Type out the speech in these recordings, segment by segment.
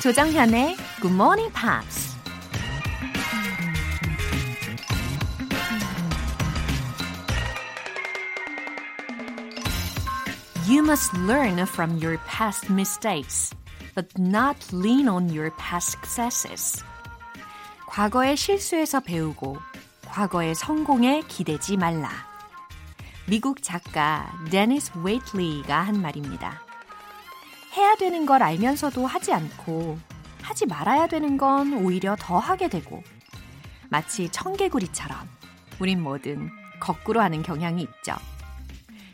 조정현의 Good Morning Pops. You must learn from your past mistakes, but not lean on your past successes. 과거의 실수에서 배우고 과거의 성공에 기대지 말라. 미국 작가 데니스 웨이틀리가 한 말입니다. 해야 되는 걸 알면서도 하지 않고 하지 말아야 되는 건 오히려 더 하게 되고 마치 청개구리처럼 우린 뭐든 거꾸로 하는 경향이 있죠.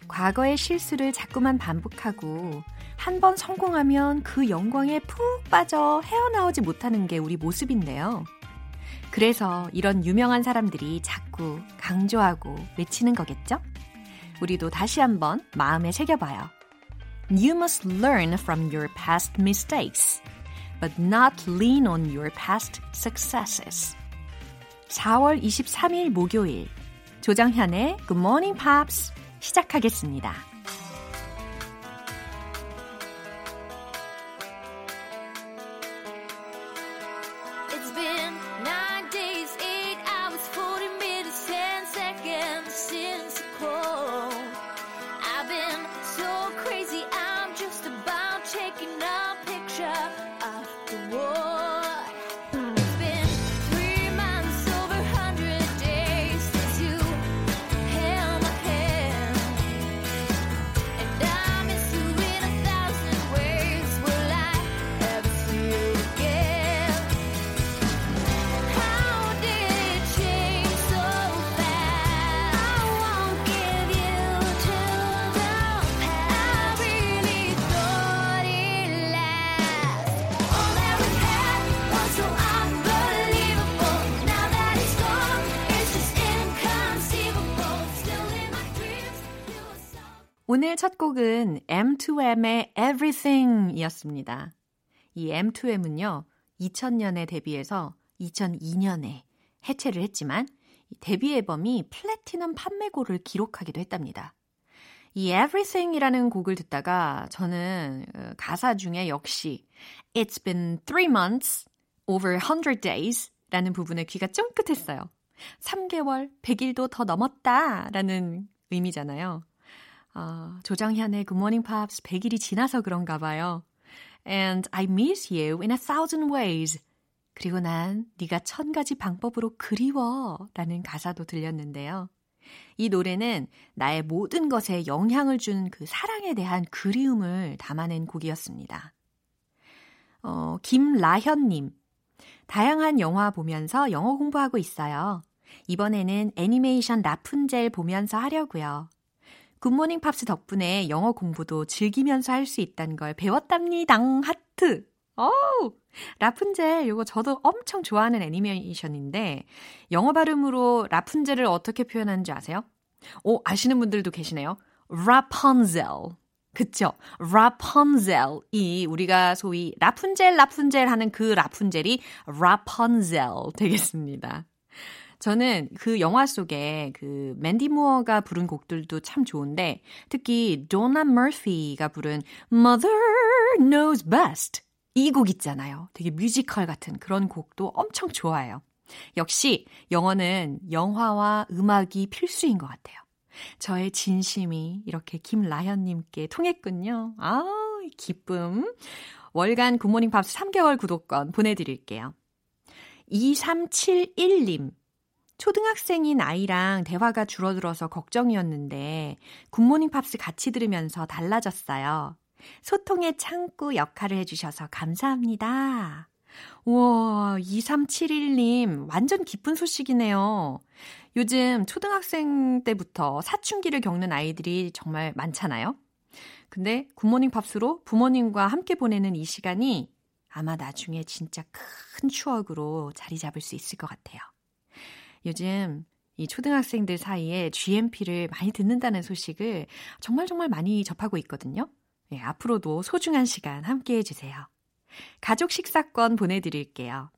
과거의 실수를 자꾸만 반복하고 한 번 성공하면 그 영광에 푹 빠져 헤어나오지 못하는 게 우리 모습인데요. 그래서 이런 유명한 사람들이 자꾸 강조하고 외치는 거겠죠? 우리도 다시 한번 마음에 새겨봐요. You must learn from your past mistakes, but not lean on your past successes. 4월 23일 목요일 조정현의 Good Morning Pops 시작하겠습니다. 오늘 첫 곡은 M2M의 Everything이었습니다. 이 M2M은요, 2000년에 데뷔해서 2002년에 해체를 했지만 이 데뷔 앨범이 플래티넘 판매고를 기록하기도 했답니다. 이 Everything이라는 곡을 듣다가 저는 어, 가사 중에 역시 It's been three months, over 100 days 라는 부분에 귀가 쫑긋했어요. 3개월, 100일도 더 넘었다 라는 의미잖아요. 아, 조정현의 Good Morning Pops 100일이 지나서 그런가 봐요. And I miss you in a thousand ways. 그리고 난 네가 천 가지 방법으로 그리워 라는 가사도 들렸는데요. 이 노래는 나의 모든 것에 영향을 준 그 사랑에 대한 그리움을 담아낸 곡이었습니다. 어, 김라현님. 다양한 영화 보면서 영어 공부하고 있어요. 이번에는 애니메이션 라푼젤 보면서 하려고요. 굿모닝 팝스 덕분에 영어 공부도 즐기면서 할 수 있다는 걸 배웠답니다. 하트. 어우, 라푼젤 이거 저도 엄청 좋아하는 애니메이션인데 영어 발음으로 라푼젤을 어떻게 표현하는지 아세요? 오, 아시는 분들도 계시네요. Rapunzel. 그쵸? 라푼젤이 우리가 소위 라푼젤 라푼젤 하는 그 라푼젤이 라푼젤 되겠습니다. 저는 그 영화 속에 그 맨디 무어가 부른 곡들도 참 좋은데 특히 도나 머피가 부른 Mother Knows Best 이 곡 있잖아요. 되게 뮤지컬 같은 그런 곡도 엄청 좋아해요. 역시 영어는 영화와 음악이 필수인 것 같아요. 저의 진심이 이렇게 김라현님께 통했군요. 아, 기쁨. 월간 굿모닝 팝스 3개월 구독권 보내드릴게요. 2371님. 초등학생인 아이랑 대화가 줄어들어서 걱정이었는데 굿모닝 팝스 같이 들으면서 달라졌어요. 소통의 창구 역할을 해주셔서 감사합니다. 우와, 2371님, 완전 기쁜 소식이네요. 요즘 초등학생 때부터 사춘기를 겪는 아이들이 정말 많잖아요. 근데 굿모닝 팝스로 부모님과 함께 보내는 이 시간이 아마 나중에 진짜 큰 추억으로 자리 잡을 수 있을 것 같아요. 요즘 이 초등학생들 사이에 GMP를 많이 듣는다는 소식을 정말 정말 많이 접하고 있거든요. 네, 앞으로도 소중한 시간 함께 해주세요. 가족 식사권 보내드릴게요.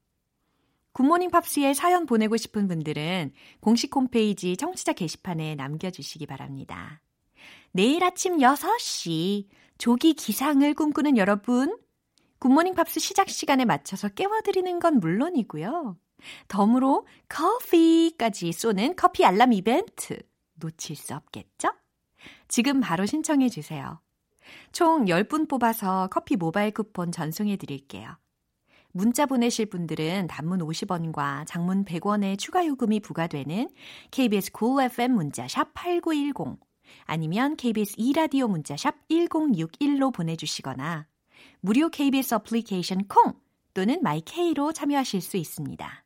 굿모닝 팝스에 사연 보내고 싶은 분들은 공식 홈페이지 청취자 게시판에 남겨주시기 바랍니다. 내일 아침 6시 조기 기상을 꿈꾸는 여러분, 굿모닝 팝스 시작 시간에 맞춰서 깨워드리는 건 물론이고요. 덤으로 커피까지 쏘는 커피 알람 이벤트 놓칠 수 없겠죠? 지금 바로 신청해 주세요. 총 10분 뽑아서 커피 모바일 쿠폰 전송해 드릴게요. 문자 보내실 분들은 단문 50원과 장문 100원의 추가 요금이 부과되는 KBS cool FM 문자 샵 8910 아니면 KBS 2라디오 문자 샵 1061로 보내주시거나 무료 KBS 어플리케이션 콩 또는 마이케이로 참여하실 수 있습니다.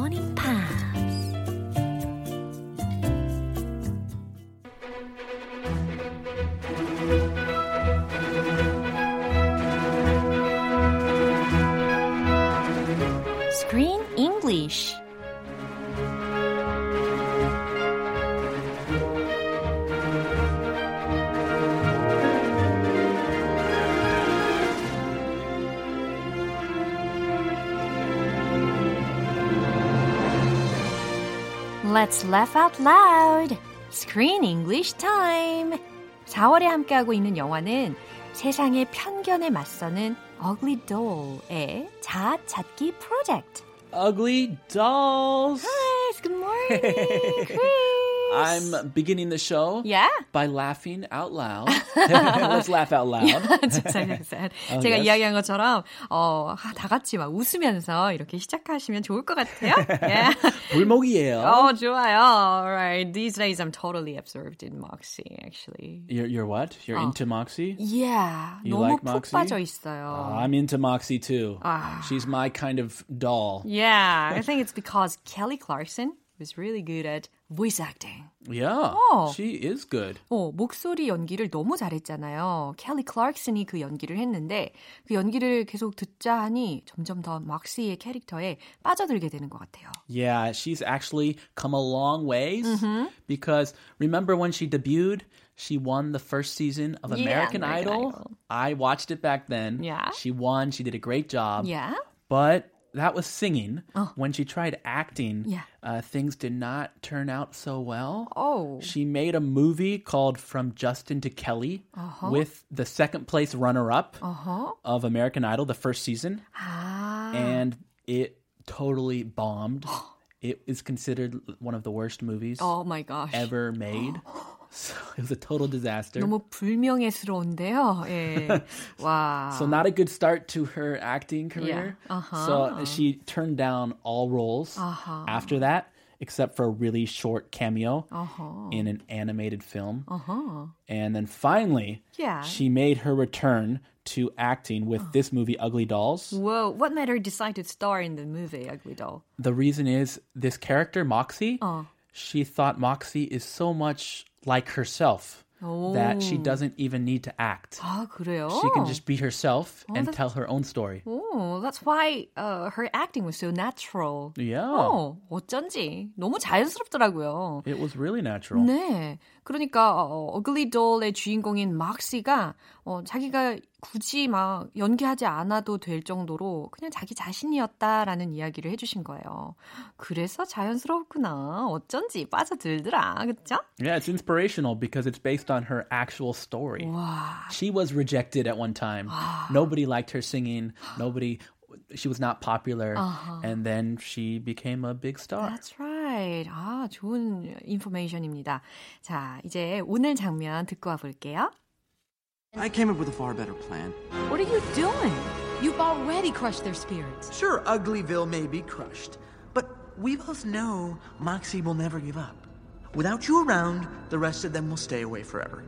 Let's laugh out loud. Screen English time. 4월에 함께하고 있는 영화는 세상의 편견에 맞서는 Ugly Doll의 자아 찾기 프로젝트. Ugly dolls. Yes, good morning, Chris. I'm beginning the show Yeah. by laughing out loud. Let's laugh out loud. 진짜 sad. Oh, 제가 yes. 이야기한 것처럼 어, 다 같이 막 웃으면서 이렇게 시작하시면 좋을 것 같아요. Yeah. 불목이에요. 어, 좋아요. Alright. These days I'm totally absorbed in Moxie, actually. You're, you're what? You're into Moxie? Yeah. You 너무 like 푹 Moxie? 빠져 있어요. Uh, I'm into Moxie too. Ah. She's my kind of doll. Yeah, I think it's because Kelly Clarkson was really good at voice acting. Yeah, Oh. she is good. 어, 목소리 연기를 너무 잘했잖아요. 켈리 클락슨이 그 연기를 했는데 그 연기를 계속 듣자 하니 점점 더 막시의 캐릭터에 빠져들게 되는 것 같아요. Yeah, she's actually come a long ways because remember when she debuted? She won the first season of Yeah, American, American Idol. Idol. I watched it back then. Yeah. She won. She did a great job. Yeah? But that was singing. When she tried acting, Yeah. uh, things did not turn out so well. Oh. She made a movie called From Justin to Kelly with the second place runner up Uh-huh. of American Idol, the first season. 아. And it totally bombed. it is considered one of the worst movies Oh my gosh. ever made. so it was a total disaster. 너무 불명예스러운데요. 예. 와. So not a good start to her acting career. Yeah. Uh-huh. So she turned down all roles Uh-huh. after that, except for a really short cameo Uh-huh. in an animated film. Uh-huh. And then finally, Yeah. she made her return to acting with this movie, Ugly Dolls. Whoa, what made her decide to star in the movie Ugly Doll? The reason is this character, Moxie, Uh. she thought Moxie is so much like herself that she doesn't even need to act. 아, 그래요? She can just be herself and that's- tell her own story. Oh, that's why uh, her acting was so natural. Yeah. 어, 어쩐지 너무 자연스럽더라고요. It was really natural. 네, 그러니까 어, 어글리 돌의 주인공인 막시가 어, 자기가 굳이 막 연기하지 않아도 될 정도로 그냥 자기 자신이었다라는 이야기를 해주신 거예요. 그래서 자연스럽구나. 어쩐지 빠져들더라, 그렇죠? Yeah, it's inspirational because it's based on her actual story. 와, She was rejected at one time. Nobody liked her singing. Nobody she was not popular and then she became a big star. That's right. 아, 좋은 인포메이션입니다. 자, 이제 오늘 장면 듣고 와 볼게요. I came up with a far better plan. What are you doing? You've already crushed their spirits. Sure, Uglyville may be crushed, but we both know Moxie will never give up. Without you around, the rest of them will stay away forever.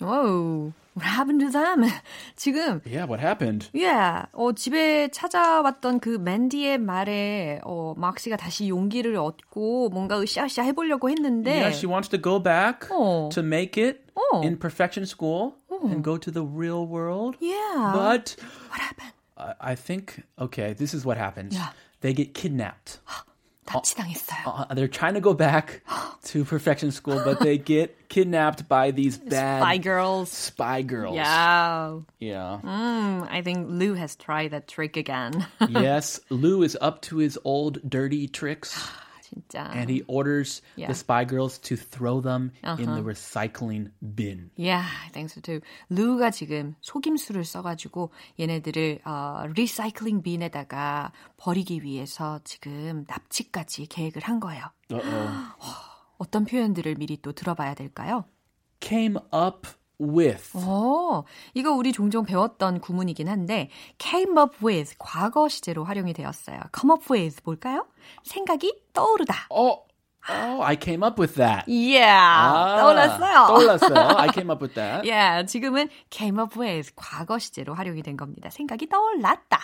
Whoa, what happened to them? 지금 Yeah, what happened? Yeah, 어, 집에 찾아왔던 그 맨디의 말에 어, 막시가 다시 용기를 얻고 뭔가 으쌰으쌰 해보려고 했는데 Yeah, she wants to go back Oh. to make it Oh. in perfection school and go to the real world. Yeah. But What happened? I I think okay, this is what happens. Yeah. They get kidnapped. 납치당했어요. Uh, they're trying to go back to perfection school, but they get kidnapped by these bad Spy girls. spy girls. Yeah. Yeah. Mm, I think Lou has tried that trick again. yes, Lou is up to his old dirty tricks. 진짜. And he orders Yeah. the spy girls to throw them in the recycling bin. Yeah, so too. 루가 지금 속임수를 써가지고 얘네들을 어, 리사이클링 빈에다가 버리기 위해서 지금 납치까지 계획을 한 거예요. Uh-oh. 어떤 표현들을 미리 또 들어봐야 될까요? Came up with. 어, 이거 우리 종종 배웠던 구문이긴 한데 came up with 과거 시제로 활용이 되었어요. come up with 뭘까요? 생각이 떠오르다. Oh, oh, I came up with that. Yeah, 아, 떠올랐어요. 떠올랐어요. I came up with that. Yeah, 지금은 came up with 과거 시제로 활용이 된 겁니다. 생각이 떠올랐다.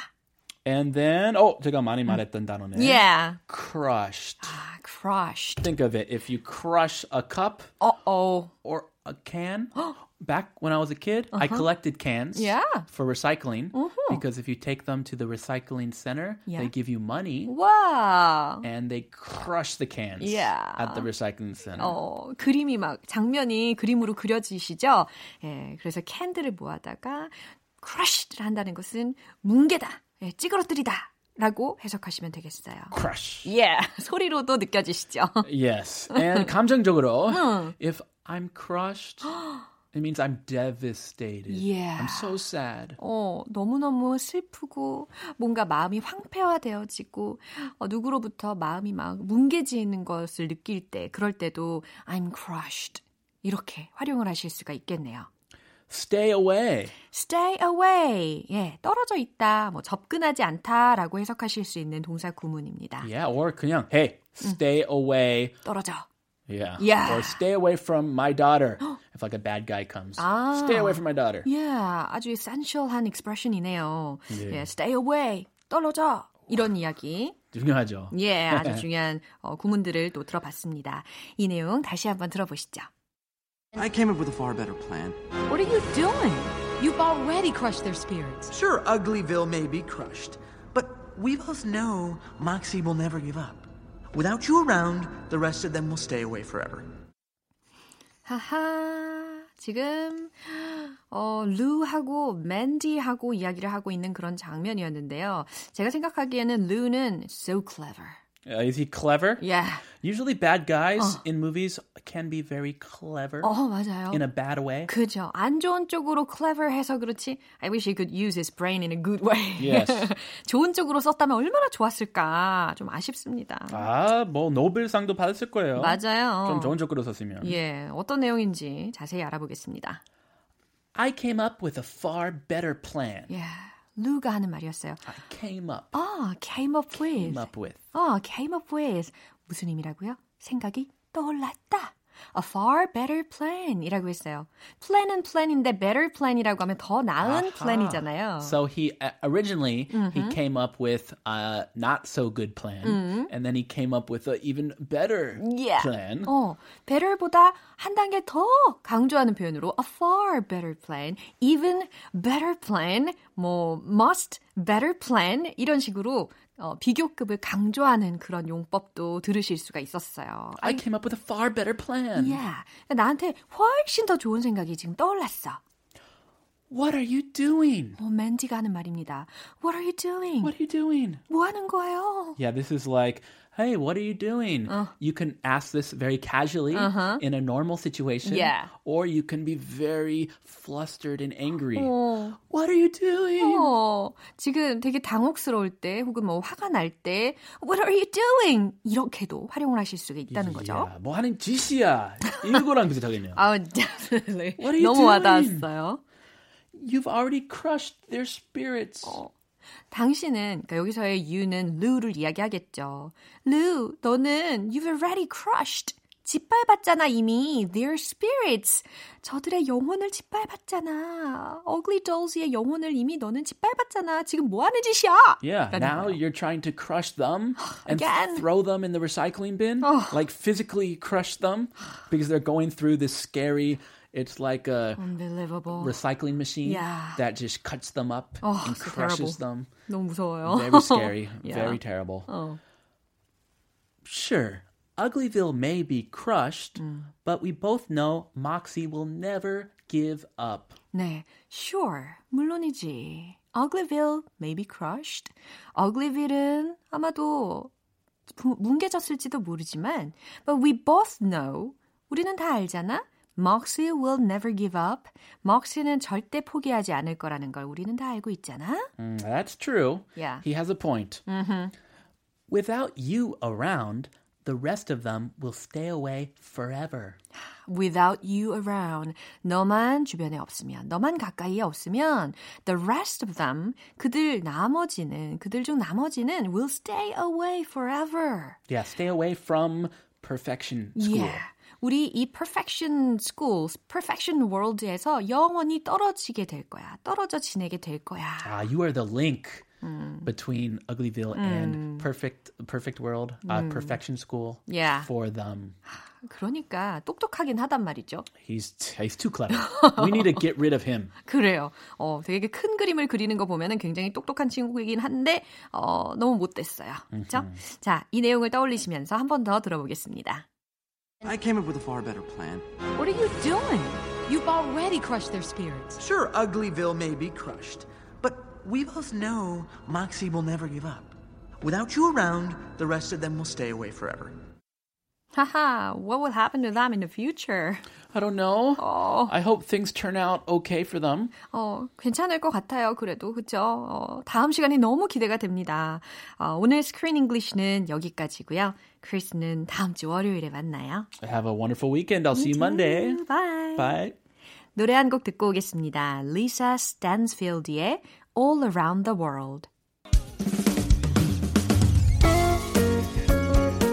And then, oh, 제가 많이 말했던 단어네. Yeah. Crushed. 아, crushed. Think of it. If you crush a cup Uh-oh. or a can, back when I was a kid, I collected cans Yeah. for recycling because if you take them to the recycling center, Yeah. they give you money 와. and they crush the cans Yeah. at the recycling center. 어, 그림이 막 장면이 그림으로 그려지시죠? 예, 그래서 캔들을 모아다가 crushed 한다는 것은 뭉개다, 예, 찌그러뜨리다 라고 해석하시면 되겠어요. Crush. Yeah, 소리로도 느껴지시죠? Yes. And 감정적으로, if I'm crushed, it means I'm devastated. Yeah. I'm so sad. 어, 너무너무 슬프고 뭔가 마음이 황폐화되어지고 어, 누구로부터 마음이 막 뭉개지는 것을 느낄 때 그럴 때도 I'm crushed 이렇게 활용을 하실 수가 있겠네요. Stay away. stay away. 예, 떨어져 있다, 뭐 접근하지 않다라고 해석하실 수 있는 동사 구문입니다. Yeah, or 그냥, hey, stay away. 떨어져. Yeah. Yeah. Or stay away from my daughter. if like a bad guy comes. 아. Stay away from my daughter. Yeah, 아주 essential한 expression이네요. 예, stay away. 떨어져. 이런 이야기. 중요하죠. 예, 아주 중요한 어, 구문들을 또 들어봤습니다. 이 내용 다시 한번 들어보시죠. I came up with a far better plan. What are you doing? You've already crushed their spirits. Sure, Uglyville may be crushed, but we both know Moxie will never give up. Without you around, the rest of them will stay away forever. 하하, 지금 어, 루하고 맨디하고 이야기를 하고 있는 그런 장면이었는데요. 제가 생각하기에는 루는 so clever. Uh, is he clever? Yeah. Usually bad guys in movies can be very clever 어, 맞아요. in a bad way. 그죠. 안 좋은 쪽으로 clever 해서 그렇지. I wish he could use his brain in a good way. Yes. 좋은 쪽으로 썼다면 얼마나 좋았을까. 좀 아쉽습니다. 아, 뭐 노벨상도 받았을 거예요. 맞아요. 좀 좋은 쪽으로 썼으면. 예, 어떤 내용인지 자세히 알아보겠습니다. I came up with a far better plan. 예, 루가 하는 말이었어요. I came up. 아, came up with. Came up with. 어, came up with. 무슨 의미라고요? 생각이 떠올랐다. A far better plan 이라고 했어요. plan은 plan인데 better plan이라고 하면 더 나은 아하. plan이잖아요. So he uh, originally he came up with a not so good plan, and then he came up with an even better Yeah. plan. 어, better보다 한 단계 더 강조하는 표현으로 a far better plan, even better plan, 뭐 must better plan 이런 식으로 어, 비교급을 강조하는 그런 용법도 들으실 수가 있었어요. I came up with a far better plan. Yeah. 나한테 훨씬 더 좋은 생각이 지금 떠올랐어. What are you doing? 어, 맨디가 하는 말입니다. What are you doing? What are you doing? 뭐 하는 거예요? Yeah, this is like, hey, what are you doing? Uh. You can ask this very casually in a normal situation, Uh-huh. Yeah. or you can be very flustered and angry. 어. What are you doing? 어, 지금 되게 당혹스러울 때 혹은 뭐 화가 날 때 What are you doing? 이렇게도 활용을 하실 수가 있다는 거죠. Yeah, 뭐 하는 짓이야? 이거랑 비슷하겠네요. 아, definitely. What are you 너무 doing? 와닿았어요. You've already crushed their spirits. 당신은 그러니까 여기서의 you는 Lou를 이야기하겠죠. Lou, 너는 you've already crushed. 짓밟았잖아 이미 their spirits. 저들의 영혼을 짓밟았잖아. Ugly Dolls의 영혼을 이미 너는 짓밟았잖아. 지금 뭐 하는 짓이야? Yeah, now 거예요. you're trying to crush them and Again. throw them in the recycling bin, like physically crush them because they're going through this scary. It's like a Unbelievable. recycling machine Yeah. that just cuts them up Oh, and so crushes terrible. them. 너무 무서워요. Very scary, Yeah. very terrible. 어. Sure, Uglyville may be crushed, but we both know Moxie will never give up. 네, sure, 물론이지. Uglyville may be crushed. Uglyville은 아마도 부- 뭉개졌을지도 모르지만, but we both know. 우리는 다 알잖아. Moxie will never give up. Moxie는 절대 포기하지 않을 거라는 걸 우리는 다 알고 있잖아. Mm, that's true. Yeah. He has a point. Without you around, the rest of them will stay away forever. Without you around. 너만 주변에 없으면, 너만 가까이에 없으면, the rest of them, 그들 나머지는, 그들 중 나머지는 will stay away forever. Yeah, stay away from perfection school. Yeah. 우리 이 perfection school, perfection world에서 영원히 떨어지게 될 거야. 떨어져 지내게 될 거야. Ah, you are the link between Uglyville and perfect perfect world, uh, perfection school Yeah. for them. 그러니까 똑똑하긴 하단 말이죠. He's he's too clever. we need to get rid of him. 그래요. 어, 되게 큰 그림을 그리는 거 보면은 굉장히 똑똑한 친구이긴 한데, 어, 너무 못됐어요. 그죠? 자, 이 내용을 떠올리시면서 한 번 더 들어보겠습니다. I came up with a far better plan. What are you doing? You've already crushed their spirits. Sure, Uglyville may be crushed, but we both know Moxie will never give up. Without you around, the rest of them will stay away forever. 하하, what will happen to them in the future? I don't know. I hope things turn out okay for them. 어, 괜찮을 것 같아요. 그래도 그죠? 어, 다음 시간이 너무 기대가 됩니다. 어, 오늘 스크린 잉글리시는 여기까지고요. 크리스는 다음 주 월요일에 만나요. Have a wonderful weekend. I'll see you Monday. 바이. Bye. 노래 한 곡 듣고 오겠습니다. Lisa Stansfield의 All Around the World.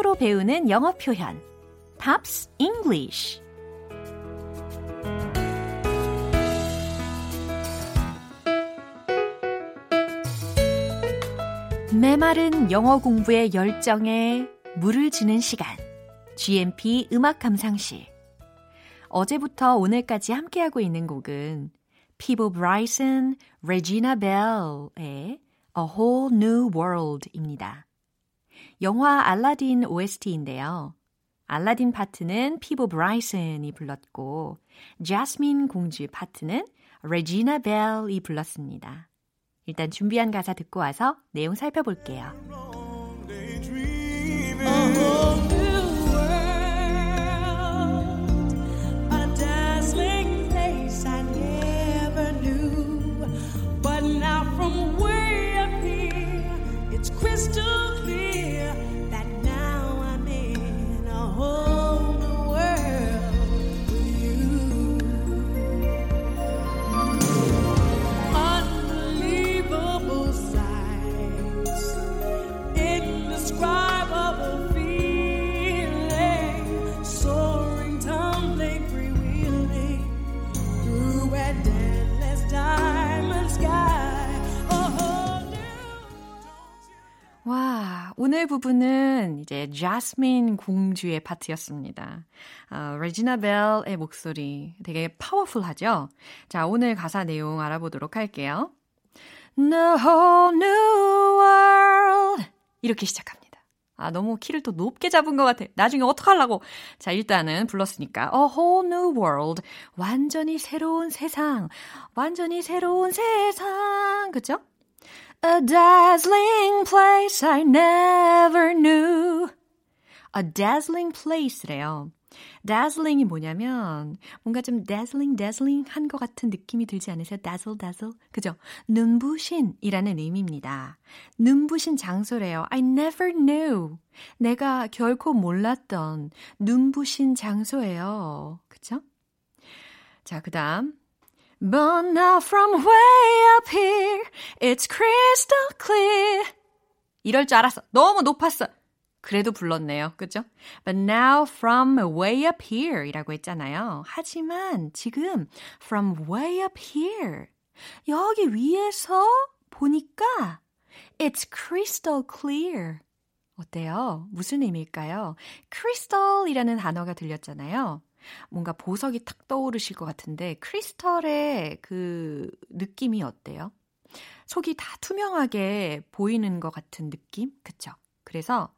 팝으로 배우는 영어 표현. Pops English. 메마른 영어 공부의 열정에 물을 주는 시간. GMP 음악 감상실. 어제부터 오늘까지 함께하고 있는 곡은 피보 브라이슨, 레지나 벨의 A Whole New World입니다. 영화 알라딘 OST인데요. 알라딘 파트는 피보 브라이슨이 불렀고, 자스민 공주 파트는 레지나 벨이 불렀습니다. 일단 준비한 가사 듣고 와서 내용 살펴볼게요. 오늘 부분은 이제 자스민 공주의 파트였습니다. 어, 레지나 벨의 목소리 되게 파워풀하죠? 자, 오늘 가사 내용 알아보도록 할게요. The whole new world. 이렇게 시작합니다. 아, 너무 키를 또 높게 잡은 것 같아. 나중에 어떡하려고. 자, 일단은 불렀으니까. A whole new world. 완전히 새로운 세상. 완전히 새로운 세상. 그죠? A dazzling place I never knew. A dazzling place래요. dazzling이 뭐냐면 뭔가 좀 dazzling dazzling 한 것 같은 느낌이 들지 않으세요? dazzle dazzle 그죠? 눈부신이라는 의미입니다. 눈부신 장소래요. I never knew. 내가 결코 몰랐던 눈부신 장소예요. 그죠? 자, 그 다음 But now from way up here, it's crystal clear. 이럴 줄 알았어. 너무 높았어. 그래도 불렀네요. 그죠? But now from way up here 이라고 했잖아요. 하지만 지금 from way up here 여기 위에서 보니까 it's crystal clear. 어때요? 무슨 의미일까요? crystal이라는 단어가 들렸잖아요. 뭔가 보석이 탁 떠오르실 것 같은데 크리스털의 그 느낌이 어때요? 속이 다 투명하게 보이는 것 같은 느낌? 그쵸? 그래서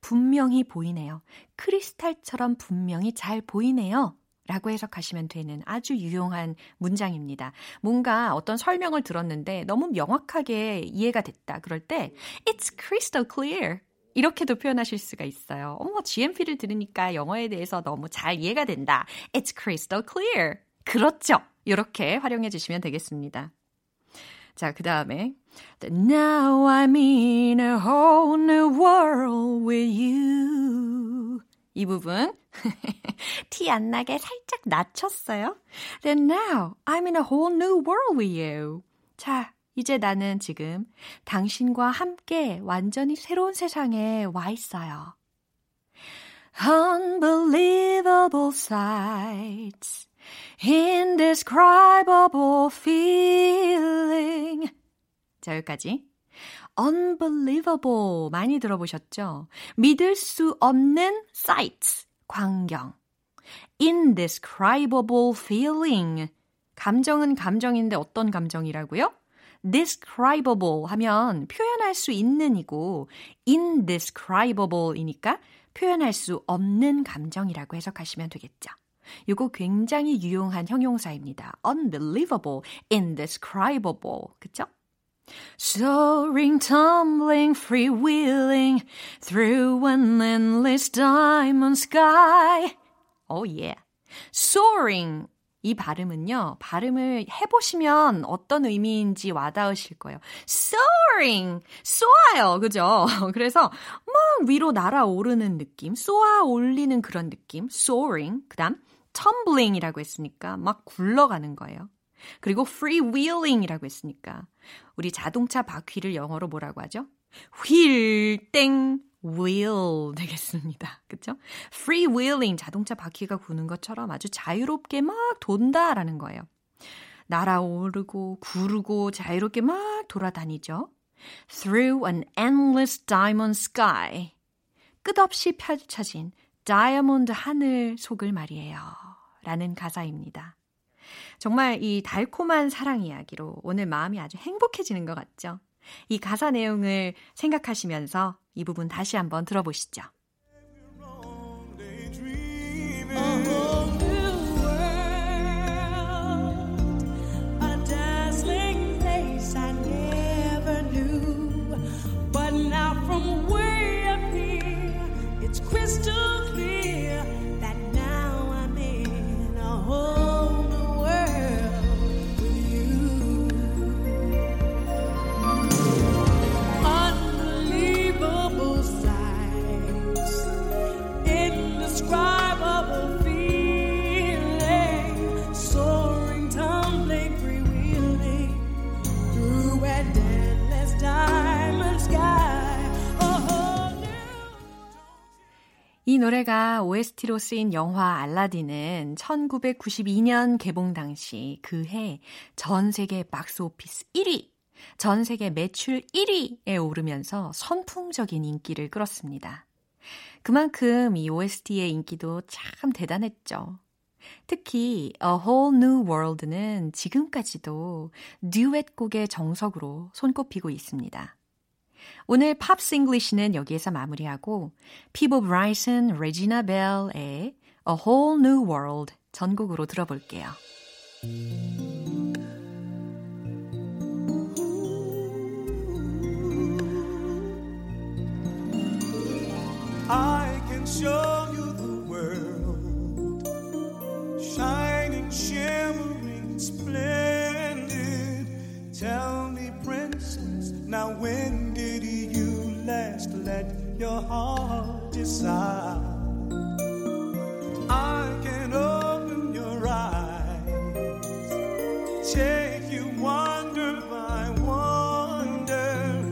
분명히 보이네요. 크리스탈처럼 분명히 잘 보이네요. 라고 해석하시면 되는 아주 유용한 문장입니다. 뭔가 어떤 설명을 들었는데 너무 명확하게 이해가 됐다. 그럴 때 It's crystal clear. 이렇게도 표현하실 수가 있어요. 어머, GMP를 들으니까 영어에 대해서 너무 잘 이해가 된다. It's crystal clear. 그렇죠. 이렇게 활용해 주시면 되겠습니다. 자, 그 다음에 Now I'm in a whole new world with you. 이 부분 티 안 나게 살짝 낮췄어요. Then now I'm in a whole new world with you. 자, 이제 나는 지금 당신과 함께 완전히 새로운 세상에 와 있어요. Unbelievable sights, indescribable feeling. 자, 여기까지. unbelievable 많이 들어보셨죠? 믿을 수 없는 sights, 광경. indescribable feeling. 감정은 감정인데 어떤 감정이라고요? Describable 하면 표현할 수 있는이고 indescribable이니까 표현할 수 없는 감정이라고 해석하시면 되겠죠. 이거 굉장히 유용한 형용사입니다. unbelievable, indescribable. 그쵸? Soaring, tumbling, freewheeling through an endless diamond sky. Oh yeah. Soaring 이 발음은요, 발음을 해보시면 어떤 의미인지 와닿으실 거예요. soaring, 쏘아요. 그죠? 그래서 막 위로 날아오르는 느낌, 쏘아 올리는 그런 느낌, soaring. 그 다음, tumbling이라고 했으니까 막 굴러가는 거예요. 그리고 freewheeling이라고 했으니까 우리 자동차 바퀴를 영어로 뭐라고 하죠? 휠, 땡, wheel 되겠습니다. 그쵸? freewheeling, 자동차 바퀴가 구는 것처럼 아주 자유롭게 막 돈다라는 거예요. 날아오르고 구르고 자유롭게 막 돌아다니죠. Through an endless diamond sky. 끝없이 펼쳐진 다이아몬드 하늘 속을 말이에요. 라는 가사입니다. 정말 이 달콤한 사랑 이야기로 오늘 마음이 아주 행복해지는 것 같죠? 이 가사 내용을 생각하시면서 이 부분 다시 한번 들어보시죠. 노래가 OST로 쓰인 영화 알라딘은 1992년 개봉 당시 그 해 전 세계 박스 오피스 1위, 전 세계 매출 1위에 오르면서 선풍적인 인기를 끌었습니다. 그만큼 이 OST의 인기도 참 대단했죠. 특히 A Whole New World는 지금까지도 듀엣곡의 정석으로 손꼽히고 있습니다. 오늘 팝스 잉글리시는 여기에서 마무리하고 피보 브라이슨, 레지나 벨의 A Whole New World 전곡으로 들어볼게요. Let your heart decide? I can open your eyes, take you wonder by wonder,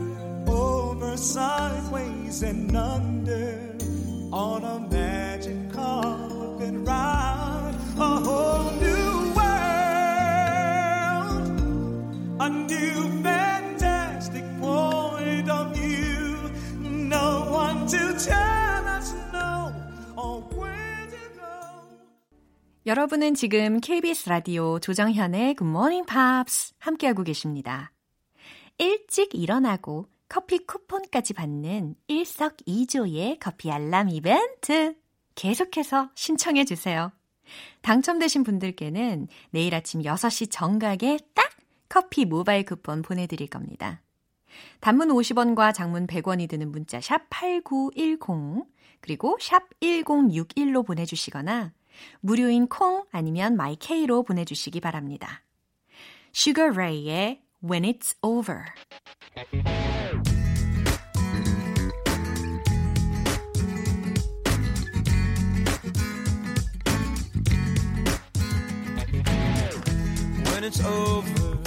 over, sideways, and under. 여러분은 지금 KBS 라디오 조정현의 Good Morning Pops 함께하고 계십니다. 일찍 일어나고 커피 쿠폰까지 받는 일석이조의 커피 알람 이벤트 계속해서 신청해 주세요. 당첨되신 분들께는 내일 아침 6시 정각에 딱 커피 모바일 쿠폰 보내드릴 겁니다. 단문 50원과 장문 100원이 드는 문자 샵 8910 그리고 샵 1061로 보내주시거나 무료인 콩 아니면 마이케이로 보내주시기 바랍니다. Sugar Ray의 When It's Over it's over.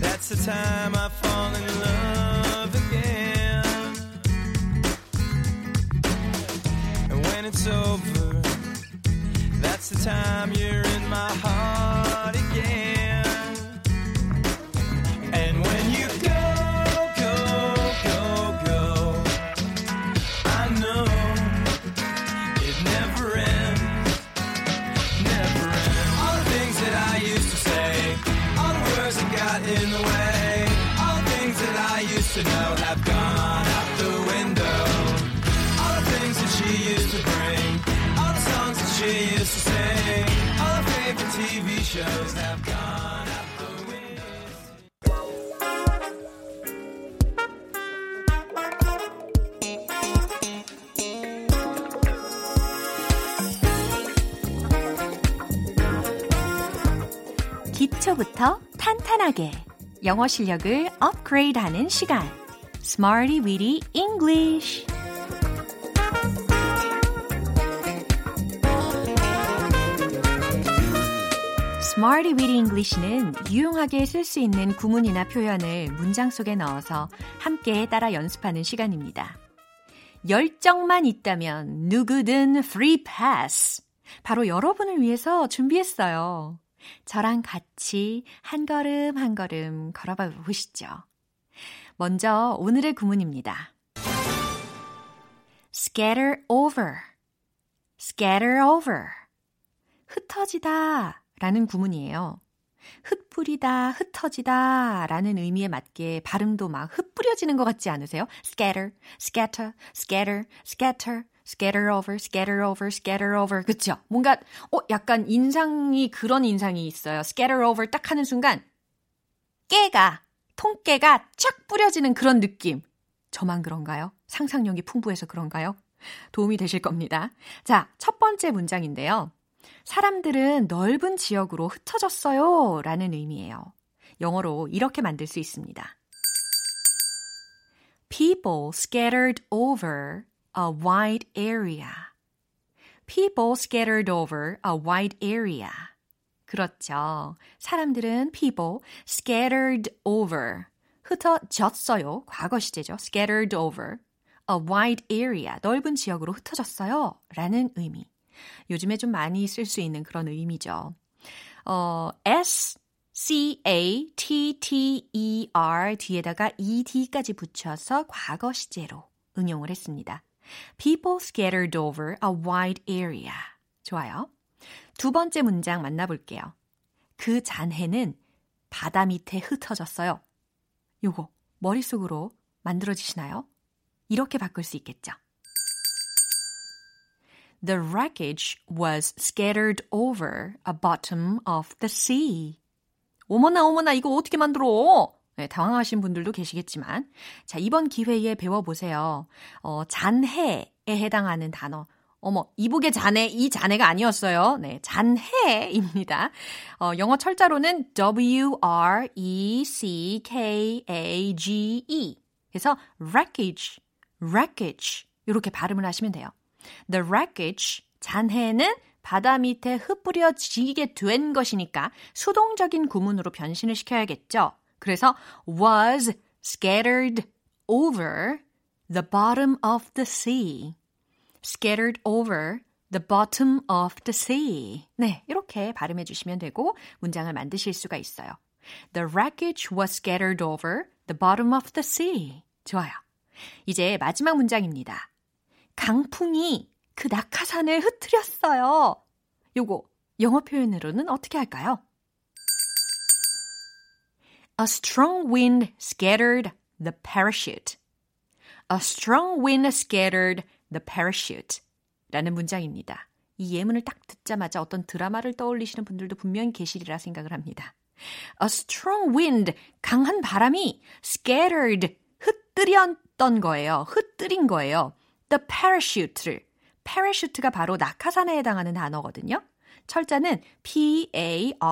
That's the time I fall in love again. And when it's over, that's the time you're in my heart again. And when you go, 탄탄하게 영어 실력을 업그레이드하는 시간 Smarty Weedy English Smarty Weedy English는 유용하게 쓸 수 있는 구문이나 표현을 문장 속에 넣어서 함께 따라 연습하는 시간입니다. 열정만 있다면 누구든 free pass. 바로 여러분을 위해서 준비했어요. 저랑 같이 한 걸음 한 걸음 걸어봐 보시죠. 먼저 오늘의 구문입니다. scatter over, scatter over. 흩어지다 라는 구문이에요. 흩뿌리다, 흩어지다 라는 의미에 맞게 발음도 막 흩뿌려지는 것 같지 않으세요? scatter, scatter, scatter, scatter, scatter over, scatter over, scatter over. 그쵸? 뭔가, 어, 약간 인상이 그런 인상이 있어요. scatter over 딱 하는 순간, 깨가, 통깨가 쫙 뿌려지는 그런 느낌. 저만 그런가요? 상상력이 풍부해서 그런가요? 도움이 되실 겁니다. 자, 첫 번째 문장인데요. 사람들은 넓은 지역으로 흩어졌어요. 라는 의미예요. 영어로 이렇게 만들 수 있습니다. People scattered over a wide area. People scattered over a wide area. 그렇죠. 사람들은 people scattered over. 흩어졌어요. 과거 시제죠. scattered over. a wide area. 넓은 지역으로 흩어졌어요. 라는 의미. 요즘에 좀 많이 쓸 수 있는 그런 의미죠. 어, S, C, A, T, T, E, R 뒤에다가 ED까지 붙여서 과거 시제로 응용을 했습니다. People scattered over a wide area. 좋아요. 두 번째 문장 만나볼게요. 그 잔해는 바다 밑에 흩어졌어요. 요거 머릿속으로 만들어지시나요? 이렇게 바꿀 수 있겠죠. The wreckage was scattered over a bottom of the sea. 어머나 어머나 이거 어떻게 만들어? 네, 당황하신 분들도 계시겠지만 자 이번 기회에 배워보세요. 어, 잔해에 해당하는 단어 어머, 이북의 잔해, 이 잔해가 아니었어요. 네, 잔해입니다. 어, 영어 철자로는 W-R-E-C-K-A-G-E. 그래서 wreckage, wreckage. 이렇게 발음을 하시면 돼요. The wreckage, 잔해는 바다 밑에 흩뿌려지게 된 것이니까 수동적인 구문으로 변신을 시켜야겠죠. 그래서 was scattered over the bottom of the sea. scattered over the bottom of the sea. 네, 이렇게 발음해 주시면 되고 문장을 만드실 수가 있어요. The wreckage was scattered over the bottom of the sea. 좋아요. 이제 마지막 문장입니다. 강풍이 그 낙하산을 흩트렸어요. 요거 영어 표현으로는 어떻게 할까요? A strong wind scattered the parachute. A strong wind scattered the parachute. 라는 문장입니다. 이 예문을 딱 듣자마자 어떤 드라마를 떠올리시는 분들도 분명히 계시리라 생각을 합니다. A strong wind, 강한 바람이 scattered, 흩뜨렸던 거예요. 흩뜨린 거예요. The parachute를. parachute가 바로 낙하산에 해당하는 단어거든요. 철자는 P-A-R-A-C-H-U-T-E.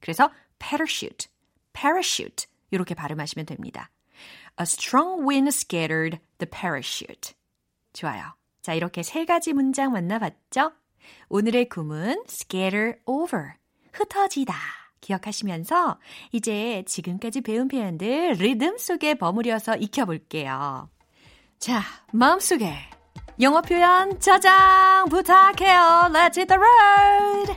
그래서 parachute, parachute 이렇게 발음하시면 됩니다. A strong wind scattered the parachute. 좋아요. 자, 이렇게 세 가지 문장 만나봤죠? 오늘의 구문 scatter over, 흩어지다. 기억하시면서 이제 지금까지 배운 표현들 리듬 속에 버무려서 익혀볼게요. 자, 마음속에 영어 표현 저장 부탁해요. Let's hit the road!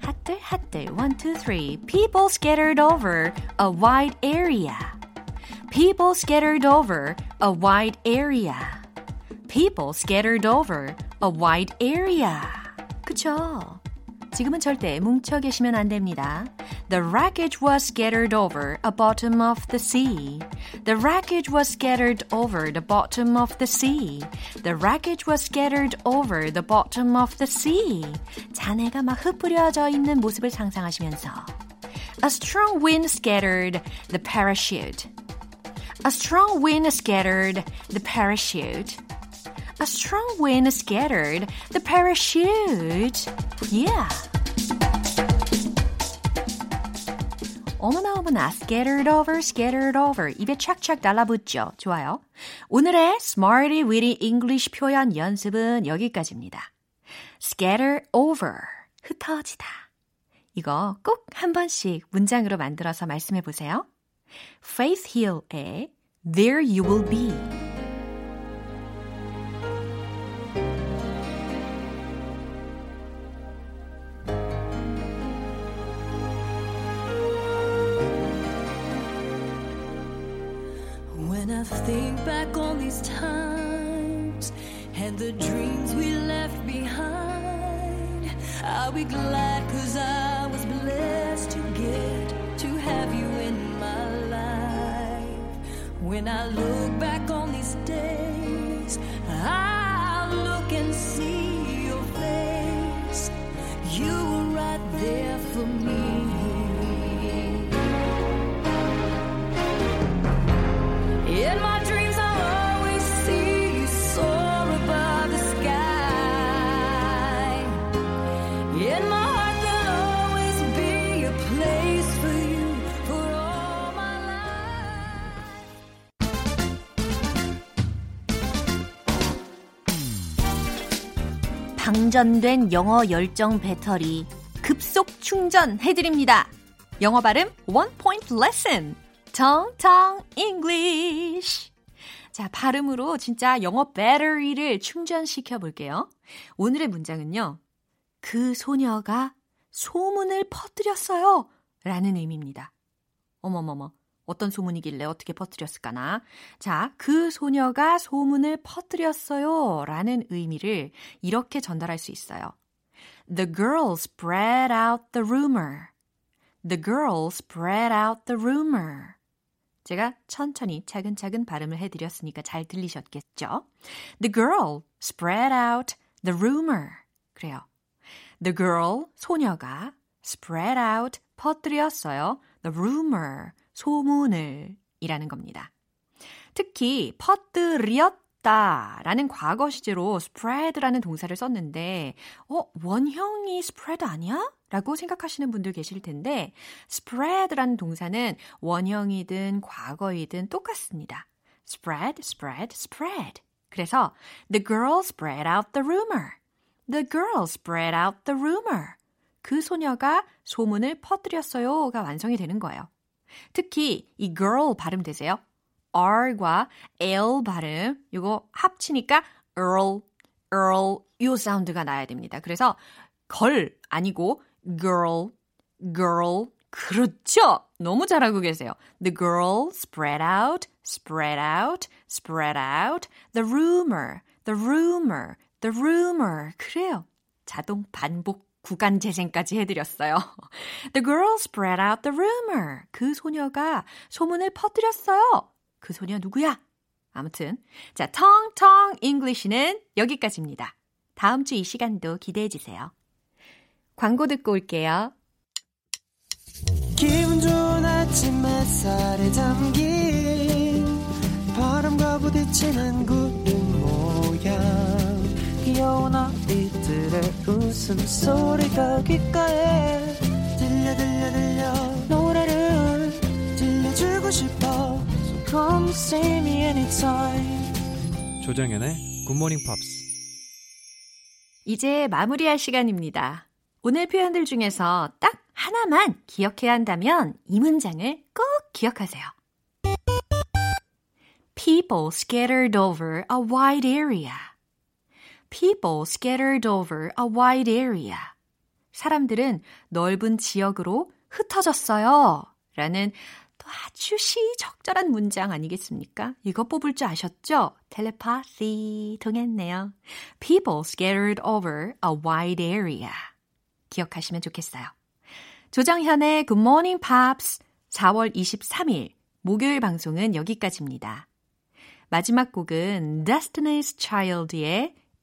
핫들 핫들 one two three people scattered over a wide area. People scattered over a wide area. People scattered over a wide area. 그쵸? 지금은 절대 뭉쳐 계시면 안 됩니다. The wreckage was scattered over a bottom of the sea. The wreckage was scattered over the bottom of the sea. The wreckage was scattered over the bottom of the sea. 잔해가 막 흩뿌려져 있는 모습을 상상하시면서 A strong wind scattered the parachute. A strong wind scattered the parachute. A strong wind scattered the parachute. Yeah. 어머나 어머나 scattered over, scattered over 입에 착착 달라붙죠. 좋아요. 오늘의 Smarty Weedy English 표현 연습은 여기까지입니다. scatter over, 흩어지다. 이거 꼭 한 번씩 문장으로 만들어서 말씀해 보세요. Faith Hill의 There You Will Be be glad cause I was blessed to get to have you in my life. When I look back on these days, 방전된 영어 열정 배터리 급속 충전해드립니다. 영어 발음 One Point Lesson. 정정 English. 자, 발음으로 진짜 영어 배터리를 충전시켜 볼게요. 오늘의 문장은요. 그 소녀가 소문을 퍼뜨렸어요. 라는 의미입니다. 어머머머. 어떤 소문이길래 어떻게 퍼뜨렸을까나. 자, 그 소녀가 소문을 퍼뜨렸어요. 라는 의미를 이렇게 전달할 수 있어요. The girl spread out the rumor. The girl spread out the rumor. 제가 천천히 차근차근 발음을 해드렸으니까 잘 들리셨겠죠? The girl spread out the rumor. 그래요. The girl, 소녀가 spread out, 퍼뜨렸어요. The rumor, 소문을 이라는 겁니다. 특히 퍼뜨렸다 라는 과거 시제로 spread라는 동사를 썼는데 어, 원형이 spread 아니야? 라고 생각하시는 분들 계실 텐데 spread라는 동사는 원형이든 과거이든 똑같습니다. spread, spread, spread. 그래서 the girl spread out the rumor. The girl spread out the rumor. 그 소녀가 소문을 퍼뜨렸어요가 완성이 되는 거예요. 특히 이 girl 발음 되세요? R과 L 발음 이거 합치니까 earl, earl 요 사운드가 나야 됩니다. 그래서 걸 아니고 girl, girl. 그렇죠. 너무 잘하고 계세요. The girl spread out, spread out, spread out. The rumor, the rumor, the rumor. 그래요. 자동 반복 구간 재생까지 해드렸어요. The girl spread out the rumor. 그 소녀가 소문을 퍼뜨렸어요. 그 소녀 누구야? 아무튼 자, 텅텅 English는 여기까지입니다. 다음 주 이 시간도 기대해 주세요. 광고 듣고 올게요. 기분 좋은 아침 햇살에 담긴 바람과 부딪히는 구름 모양 귀여운 아이들의 웃음소리가 귓가에 들려 들려 들려 노래를 들려주고 싶어 So come see me anytime 조정연의 굿모닝 팝스 이제 마무리할 시간입니다. 오늘 표현들 중에서 딱 하나만 기억해야 한다면 이 문장을 꼭 기억하세요. People scattered over a wide area. People scattered over a wide area. 사람들은 넓은 지역으로 흩어졌어요. 라는 또 아주 시적절한 문장 아니겠습니까? 이거 뽑을 줄 아셨죠? 텔레파시 통했네요. People scattered over a wide area. 기억하시면 좋겠어요. 조정현의 Good Morning Pops 4월 23일 목요일 방송은 여기까지입니다. 마지막 곡은 Destiny's Child의